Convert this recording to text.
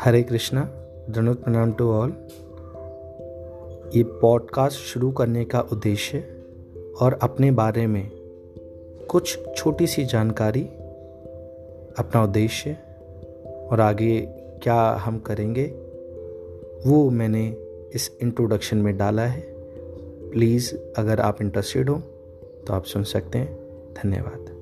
हरे कृष्णा धनुत प्रणाम to all ये podcast शुरू करने का उद्देश्य और अपने बारे में कुछ छोटी सी जानकारी, अपना उद्देश्य और आगे क्या हम करेंगे, वो मैंने इस इंट्रोडक्शन में डाला है। प्लीज़ अगर आप इंटरेस्टेड हो तो आप सुन सकते हैं। धन्यवाद।